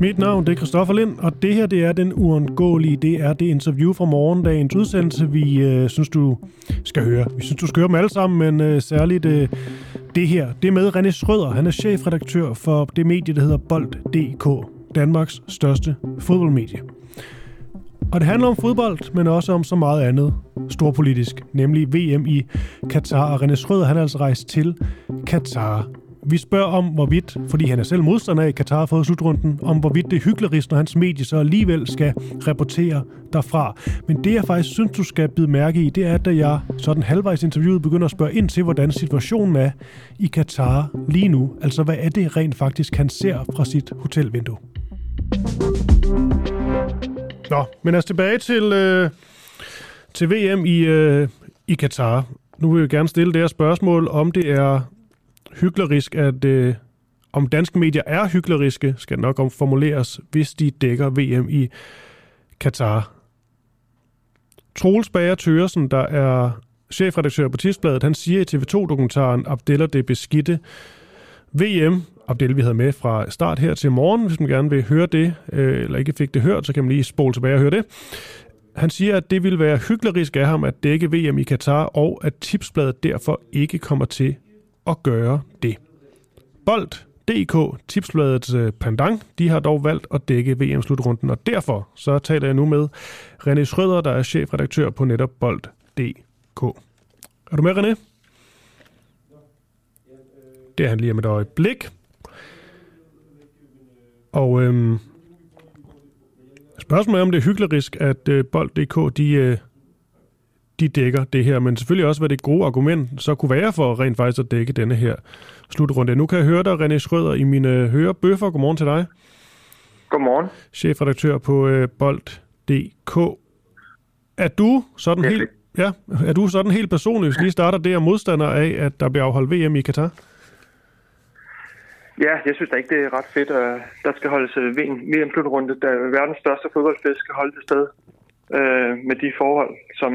Mit navn det er Christoffer Lind, og det her det er den uundgåelige. Det er det interview fra morgendagens udsendelse, vi øh, synes, du skal høre. Vi synes, du skal høre dem alle sammen, men øh, særligt øh, det her. Det er med René Schrøder. Han er chefredaktør for det medie, der hedder Bold.dk. Danmarks største fodboldmedie. Og det handler om fodbold, men også om så meget andet storpolitisk, nemlig VM i Katar. Og René Schrøder, han er altså rejst til Katar. Vi spørger om, hvorvidt, fordi han er selv modstander af Katar for slutrunden, om hvorvidt det er hyggeligt, når hans medie så alligevel skal rapportere derfra. Men det, jeg faktisk synes, du skal bide mærke i, det er, at jeg sådan halvvejs interviewet begynder at spørge ind til, hvordan situationen er i Katar lige nu. Altså, hvad er det rent faktisk, han ser fra sit hotelvindue? Nå, men altså tilbage til, øh, til VM i, øh, i Katar. Nu vil jeg gerne stille det her spørgsmål, om det er hyklerisk, at øh, om danske medier er hykleriske, skal nok formuleres, hvis de dækker VM i Katar. Troels Bager Tøresen, der er chefredaktør på Tidsbladet, han siger i TV2-dokumentaren Abdeller det beskidte VM, Abdel vi havde med fra start her til morgen, hvis man gerne vil høre det, øh, eller ikke fik det hørt, så kan man lige spole tilbage og høre det. Han siger, at det vil være hyklerisk af ham at dække VM i Katar, og at Tipsbladet derfor ikke kommer til at gøre det. Bold, DK, Tipsbladets øh, pendant, pandang, de har dog valgt at dække VM-slutrunden, og derfor så taler jeg nu med René Schrøder, der er chefredaktør på netop Bold.dk. Er du med, René? Det er han lige om et øjeblik. Og øhm, spørgsmålet er, om det er hyklerisk, at øh, Bold.dk de, øh, de dækker det her, men selvfølgelig også, hvad det gode argument så kunne være for rent faktisk at dække denne her slutrunde. Nu kan jeg høre dig, René Schrøder, i mine hørebøffer. Godmorgen til dig. Godmorgen. Chefredaktør på øh, Bold.dk. Er du sådan helt... Ja, er du sådan helt personligt, hvis lige starter det, og modstander af, at der bliver afholdt VM i Katar? Ja, jeg synes da ikke, det er ret fedt, at der skal holdes øh, VM-slutrunde, da verdens største fodboldfest skal holde det sted øh, med de forhold, som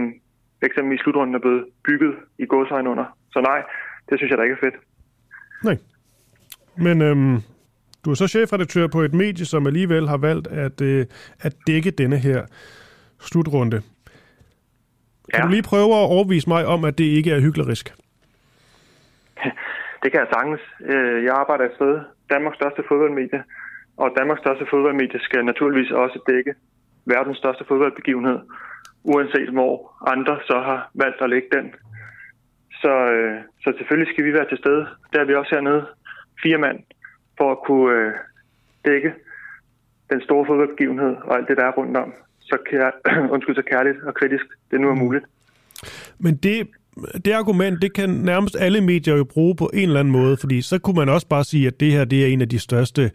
eksempelvis slutrunden er blevet bygget i godsøjne under. Så nej, det synes jeg da ikke er fedt. Nej. Men øhm, du er så chefredaktør på et medie, som alligevel har valgt at, øh, at dække denne her slutrunde. Kan ja. du lige prøve at overvise mig om, at det ikke er hyklerisk? Det kan jeg sagtens. Øh, jeg arbejder et sted, Danmarks største fodboldmedie, og Danmarks største fodboldmedie skal naturligvis også dække verdens største fodboldbegivenhed, uanset hvor andre så har valgt at lægge den. Så, øh, så selvfølgelig skal vi være til stede. Der er vi også hernede, fire mand, for at kunne øh, dække den store fodboldbegivenhed og alt det, der er rundt om. Så, kær, undskyld, så kærligt og kritisk, det nu er muligt. Men det det argument, det kan nærmest alle medier jo bruge på en eller anden måde, fordi så kunne man også bare sige, at det her det er en af de største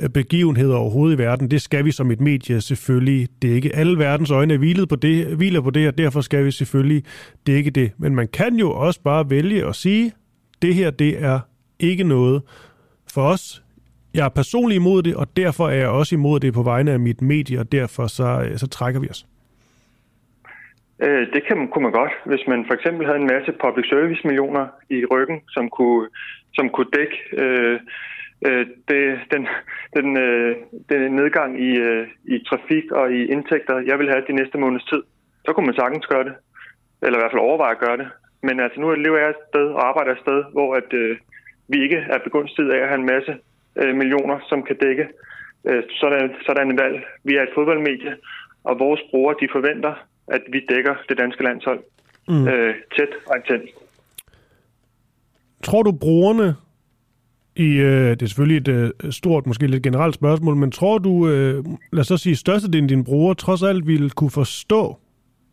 øh, begivenheder overhovedet i verden. Det skal vi som et medie selvfølgelig dække. Alle verdens øjne er hvilet på det, hviler på det, og derfor skal vi selvfølgelig dække det. Men man kan jo også bare vælge at sige, det her det er ikke noget for os. Jeg er personligt imod det, og derfor er jeg også imod det på vegne af mit medie, og derfor så, øh, så trækker vi os. Øh, det kan, kunne man godt, hvis man for eksempel havde en masse public service millioner i ryggen, som kunne, som kunne dække øh, øh, det, den, den, øh, den nedgang i, øh, i trafik og i indtægter, jeg vil have de næste måneds tid. Så kunne man sagtens gøre det, eller i hvert fald overveje at gøre det. Men altså nu lever jeg et sted og arbejder et sted, hvor at, øh, vi ikke er begunstiget af at have en masse øh, millioner, som kan dække øh, sådan, sådan en valg. Vi er et fodboldmedie, og vores brugere de forventer, at vi dækker det danske landshold mm. øh, tæt og intens. Tror du brugerne i, øh, det er selvfølgelig et øh, stort, måske lidt generelt spørgsmål, men tror du, øh, lad os så sige, størstedelen af dine brugere trods alt ville kunne forstå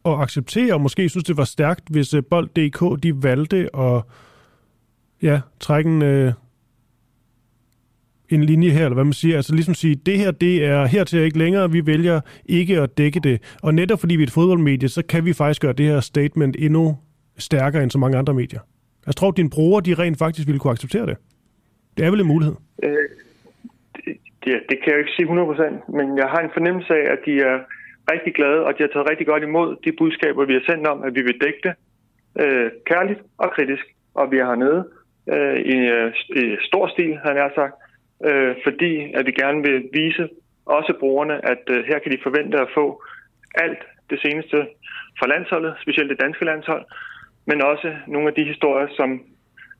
og acceptere, og måske synes det var stærkt, hvis øh, Bold.dk de valgte at ja, trække en, øh, en linje her, eller hvad man siger. Altså ligesom sige, det her, det er hertil ikke længere, vi vælger ikke at dække det. Og netop fordi vi er et fodboldmedie, så kan vi faktisk gøre det her statement endnu stærkere end så mange andre medier. Jeg tror, at dine brugere, de rent faktisk ville kunne acceptere det. Det er vel en mulighed? Øh, det, det, det kan jeg ikke sige 100%, men jeg har en fornemmelse af, at de er rigtig glade, og de har taget rigtig godt imod de budskaber, vi har sendt om, at vi vil dække det øh, kærligt og kritisk. Og vi er hernede øh, i, øh, i stor stil, har er sagt, øh, fordi at vi gerne vil vise også brugerne, at øh, her kan de forvente at få alt det seneste fra landsholdet, specielt det danske landshold, men også nogle af de historier, som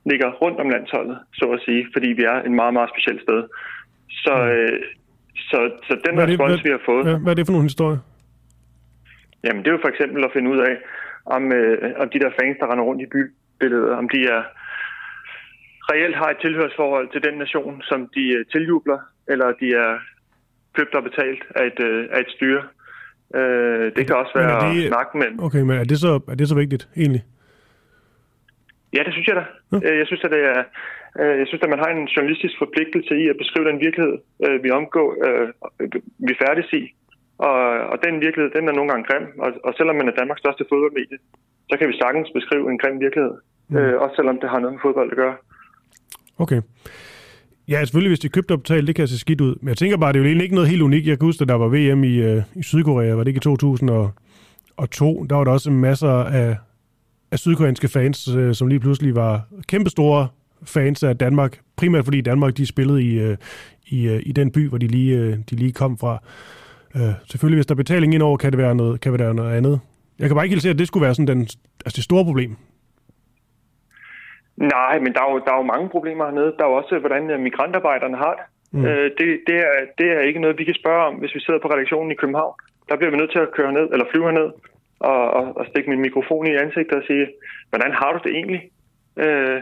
ligger rundt om landsholdet, så at sige, fordi vi er en meget, meget speciel sted. Så, mm. øh, så, så den hvad respons, hvad, vi har fået... Ja, hvad er det for nogle historier? Jamen, det er jo for eksempel at finde ud af, om, øh, om de der fans, der render rundt i bybilledet, om de er reelt har et tilhørsforhold til den nation, som de øh, tiljubler, eller de er købt og betalt af et, øh, af et styre. Øh, det kan også være det, at snakke med... Okay, men er det, så, er det så vigtigt, egentlig? Ja, det synes jeg da. Ja. Øh, jeg synes, at det er, jeg synes, at man har en journalistisk forpligtelse i at beskrive den virkelighed, vi omgår, vi færdes i. Og, og den virkelighed, den er nogle gange grim. Og, og selvom man er Danmarks største fodboldmedie, så kan vi sagtens beskrive en grim virkelighed. Mm. også selvom det har noget med fodbold at gøre. Okay. Ja, selvfølgelig, hvis de købte og betalte, det kan se skidt ud. Men jeg tænker bare, det er jo egentlig ikke noget helt unikt. Jeg kan huske, da der var VM i, øh, i Sydkorea, var det ikke i 2002? Der var der også masser af, af sydkoreanske fans, øh, som lige pludselig var kæmpestore fans af Danmark. Primært fordi Danmark, de spillede i, øh, i, øh, i den by, hvor de lige, øh, de lige kom fra. Øh, selvfølgelig, hvis der er betaling indover, kan det være noget, kan det være noget andet. Jeg kan bare ikke helt se, at det skulle være sådan den, altså det store problem. Nej, men der er, jo, der er jo mange problemer hernede. Der er jo også, hvordan øh, migrantarbejderne har det. Mm. Øh, det, det, er, det er ikke noget, vi kan spørge om, hvis vi sidder på redaktionen i København. Der bliver vi nødt til at køre ned, eller flyve herned, og, og, og stikke min mikrofon i ansigtet og sige, hvordan har du det egentlig? Øh,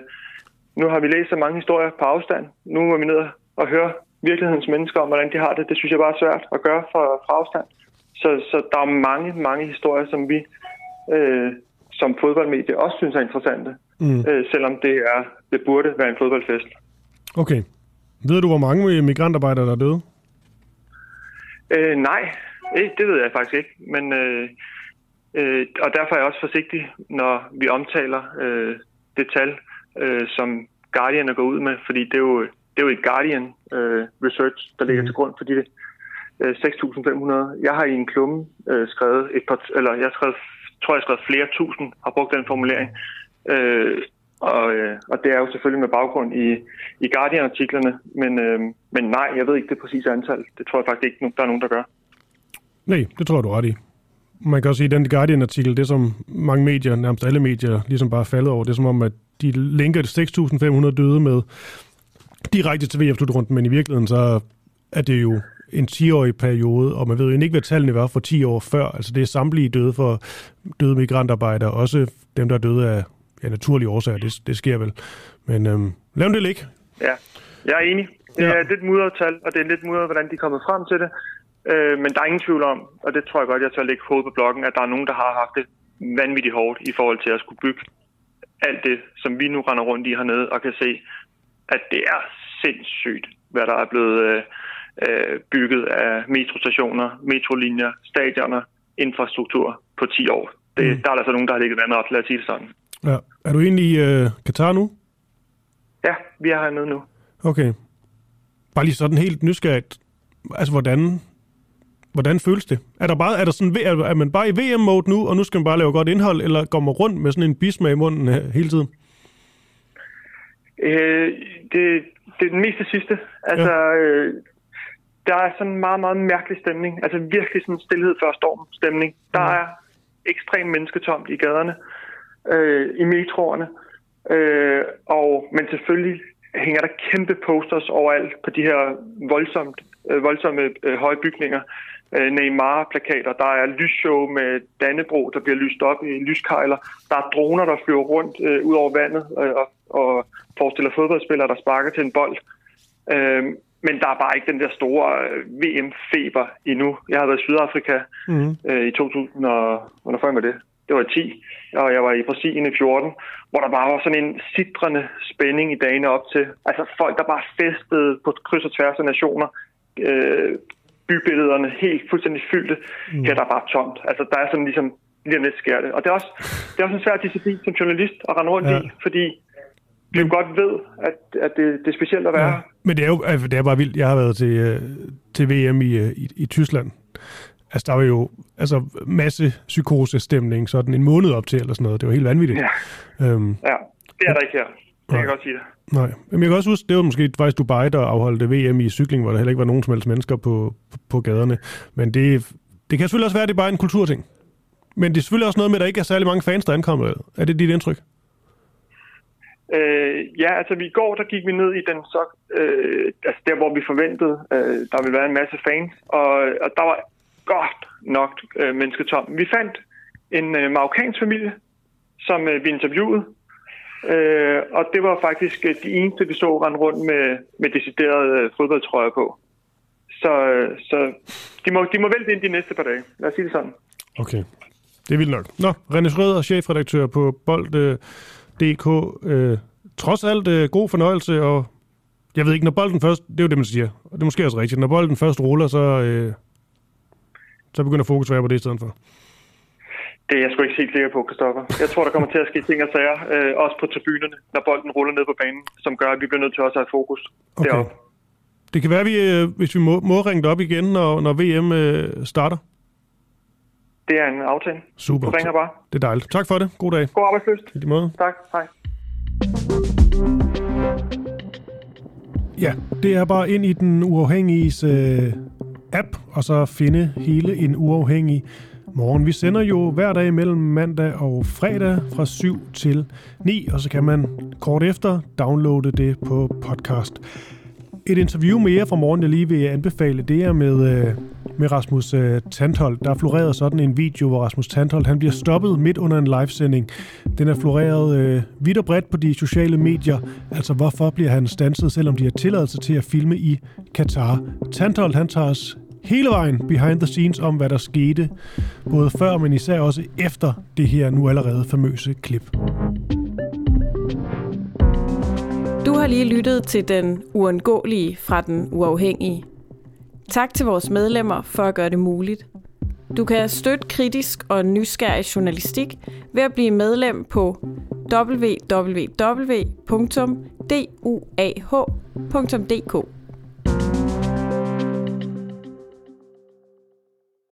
nu har vi læst så mange historier på afstand. Nu er vi ned og høre virkelighedens mennesker om, hvordan de har det. Det synes jeg bare er svært at gøre fra, fra afstand. Så, så der er mange, mange historier, som vi øh, som fodboldmedie også synes er interessante mm. øh, selvom det er det burde være en fodboldfest. Okay. Ved du, hvor mange migrantarbejdere der er døde? Øh, nej, det ved jeg faktisk ikke. Men, øh, øh, og derfor er jeg også forsigtig, når vi omtaler øh, det tal, øh, som Guardian er gået ud med, fordi det er jo, det er jo et Guardian øh, research, der ligger mm. til grund for de øh, 6.500. Jeg har i en klumme øh, skrevet et par, eller jeg har skrevet, tror jeg har skrevet flere tusind, har brugt den formulering. Øh, og, øh, og det er jo selvfølgelig med baggrund i, i Guardian-artiklerne, men, øh, men nej, jeg ved ikke det præcise antal. Det tror jeg faktisk ikke, der er nogen, der gør. Nej, det tror du ret i. Man kan også sige, at den Guardian-artikel, det som mange medier, nærmest alle medier, ligesom bare faldet over, det er som om, at de linker 6.500 døde med direkte til VM-slutrunden, men i virkeligheden så er det jo en 10-årig periode, og man ved jo ikke, hvad tallene var for 10 år før. Altså det er samtlige døde for døde migrantarbejdere, også dem, der er døde af ja, naturlige årsager, det, det sker vel. Men øhm, lav det ligge. Ja, jeg er enig. Det er ja. lidt mudret tal, og det er lidt mudret, hvordan de er kommet frem til det. Øh, men der er ingen tvivl om, og det tror jeg godt, jeg tør lægge hovedet på blokken, at der er nogen, der har haft det vanvittigt hårdt i forhold til at skulle bygge alt det, som vi nu render rundt i hernede, og kan se, at det er sindssygt, hvad der er blevet øh, øh bygget af metrostationer, metrolinjer, stadioner, infrastruktur på 10 år. Det, mm. Der er altså nogen, der har ligget vandret, lad os sige det sådan. Ja. Er du egentlig i øh, Katar nu? Ja, vi er hernede nu. Okay. Bare lige sådan helt nysgerrigt. Altså, hvordan, hvordan føles det? Er, der bare, er, der sådan, er, er man bare i VM-mode nu, og nu skal man bare lave godt indhold, eller går man rundt med sådan en bismag i munden øh, hele tiden? Øh, det, det er den meste sidste. Altså, ja. øh, der er sådan en meget, meget mærkelig stemning. Altså virkelig sådan en stillhed før storm stemning. Der mm. er ekstremt mennesketomt i gaderne øh, i metroerne. Øh, og, men selvfølgelig hænger der kæmpe posters overalt på de her voldsomt, øh, voldsomme øh, høje bygninger. Øh, Neymar-plakater, der er lysshow med Dannebro, der bliver lyst op i lyskejler. Der er droner, der flyver rundt øh, ud over vandet øh, og, og forestiller fodboldspillere, der sparker til en bold. Øh, men der er bare ikke den der store øh, VM-feber endnu. Jeg har været i Sydafrika mm. øh, i 2000 og... Hvornår var det? det var 10, og jeg var i Brasilien i 14, hvor der bare var sådan en sidrende spænding i dagene op til. Altså folk, der bare festede på kryds og tværs af nationer. Øh, bybillederne helt fuldstændig fyldte. Mm. Her der er bare tomt. Altså der er sådan ligesom, lige om lidt sker det. Og det er også, det er også en svær disciplin som journalist at rende rundt ja. i, fordi vi jo godt ved, at, at det, det er specielt at være ja. Men det er jo altså, det er bare vildt. Jeg har været til, øh, til VM i, øh, i, i Tyskland, Altså, der var jo altså, masse psykosestemning sådan en måned op til, eller sådan noget. Det var helt vanvittigt. Ja, øhm, ja det er der ikke her. Det kan jeg godt sige det. Nej, men jeg kan også huske, det var måske faktisk Dubai, der afholdte VM i cykling, hvor der heller ikke var nogen som helst mennesker på, på, på gaderne. Men det, det kan selvfølgelig også være, at det er bare en kulturting. Men det er selvfølgelig også noget med, at der ikke er særlig mange fans, der ankommer. Er det dit indtryk? Øh, ja, altså i går, der gik vi ned i den så, øh, altså der, hvor vi forventede, øh, der ville være en masse fans, og, og der var godt nok øh, mennesketom. Vi fandt en øh, marokkansk familie, som øh, vi interviewede, øh, og det var faktisk øh, de eneste, vi så rende rundt med, med deciderede øh, fodboldtrøjer på. Så, øh, så de, må, de må vælte ind de næste par dage. Lad os sige det sådan. Okay, det er vildt nok. Nå, René Schrøder, chefredaktør på Bold... Øh DK. Øh, trods alt øh, god fornøjelse, og jeg ved ikke, når bolden først, det er jo det, man siger, og det er måske også rigtigt, når bolden først ruller, så, øh, så begynder fokus at være på det i stedet for. Det er jeg sgu ikke helt sikker på, Kristoffer. Jeg tror, der kommer til at ske ting og sager, øh, også på tribunerne, når bolden ruller ned på banen, som gør, at vi bliver nødt til også at have fokus okay. deroppe. Det kan være, at vi, øh, hvis vi må, må ringe det op igen, når, når VM øh, starter. Det er en aftale. Super. Du ringer bare. Det er dejligt. Tak for det. God dag. God arbejdsløst. I måde. Tak. Hej. Ja, det er bare ind i den uafhængige øh, app, og så finde hele en uafhængig morgen. Vi sender jo hver dag mellem mandag og fredag fra 7 til 9, og så kan man kort efter downloade det på podcast. Et interview mere fra morgen, jeg lige vil anbefale, det er med, øh, med Rasmus øh, Tanthold. Der er floreret sådan en video, hvor Rasmus Tanthold han bliver stoppet midt under en livesending. Den er floreret øh, vidt og bredt på de sociale medier. Altså, hvorfor bliver han stanset, selvom de har tilladelse til at filme i Katar? Tanthold, han tager os hele vejen behind the scenes om, hvad der skete, både før, men især også efter det her nu allerede famøse klip. Du har lige lyttet til den uundgåelige fra den uafhængige. Tak til vores medlemmer for at gøre det muligt. Du kan støtte kritisk og nysgerrig journalistik ved at blive medlem på www.duah.dk.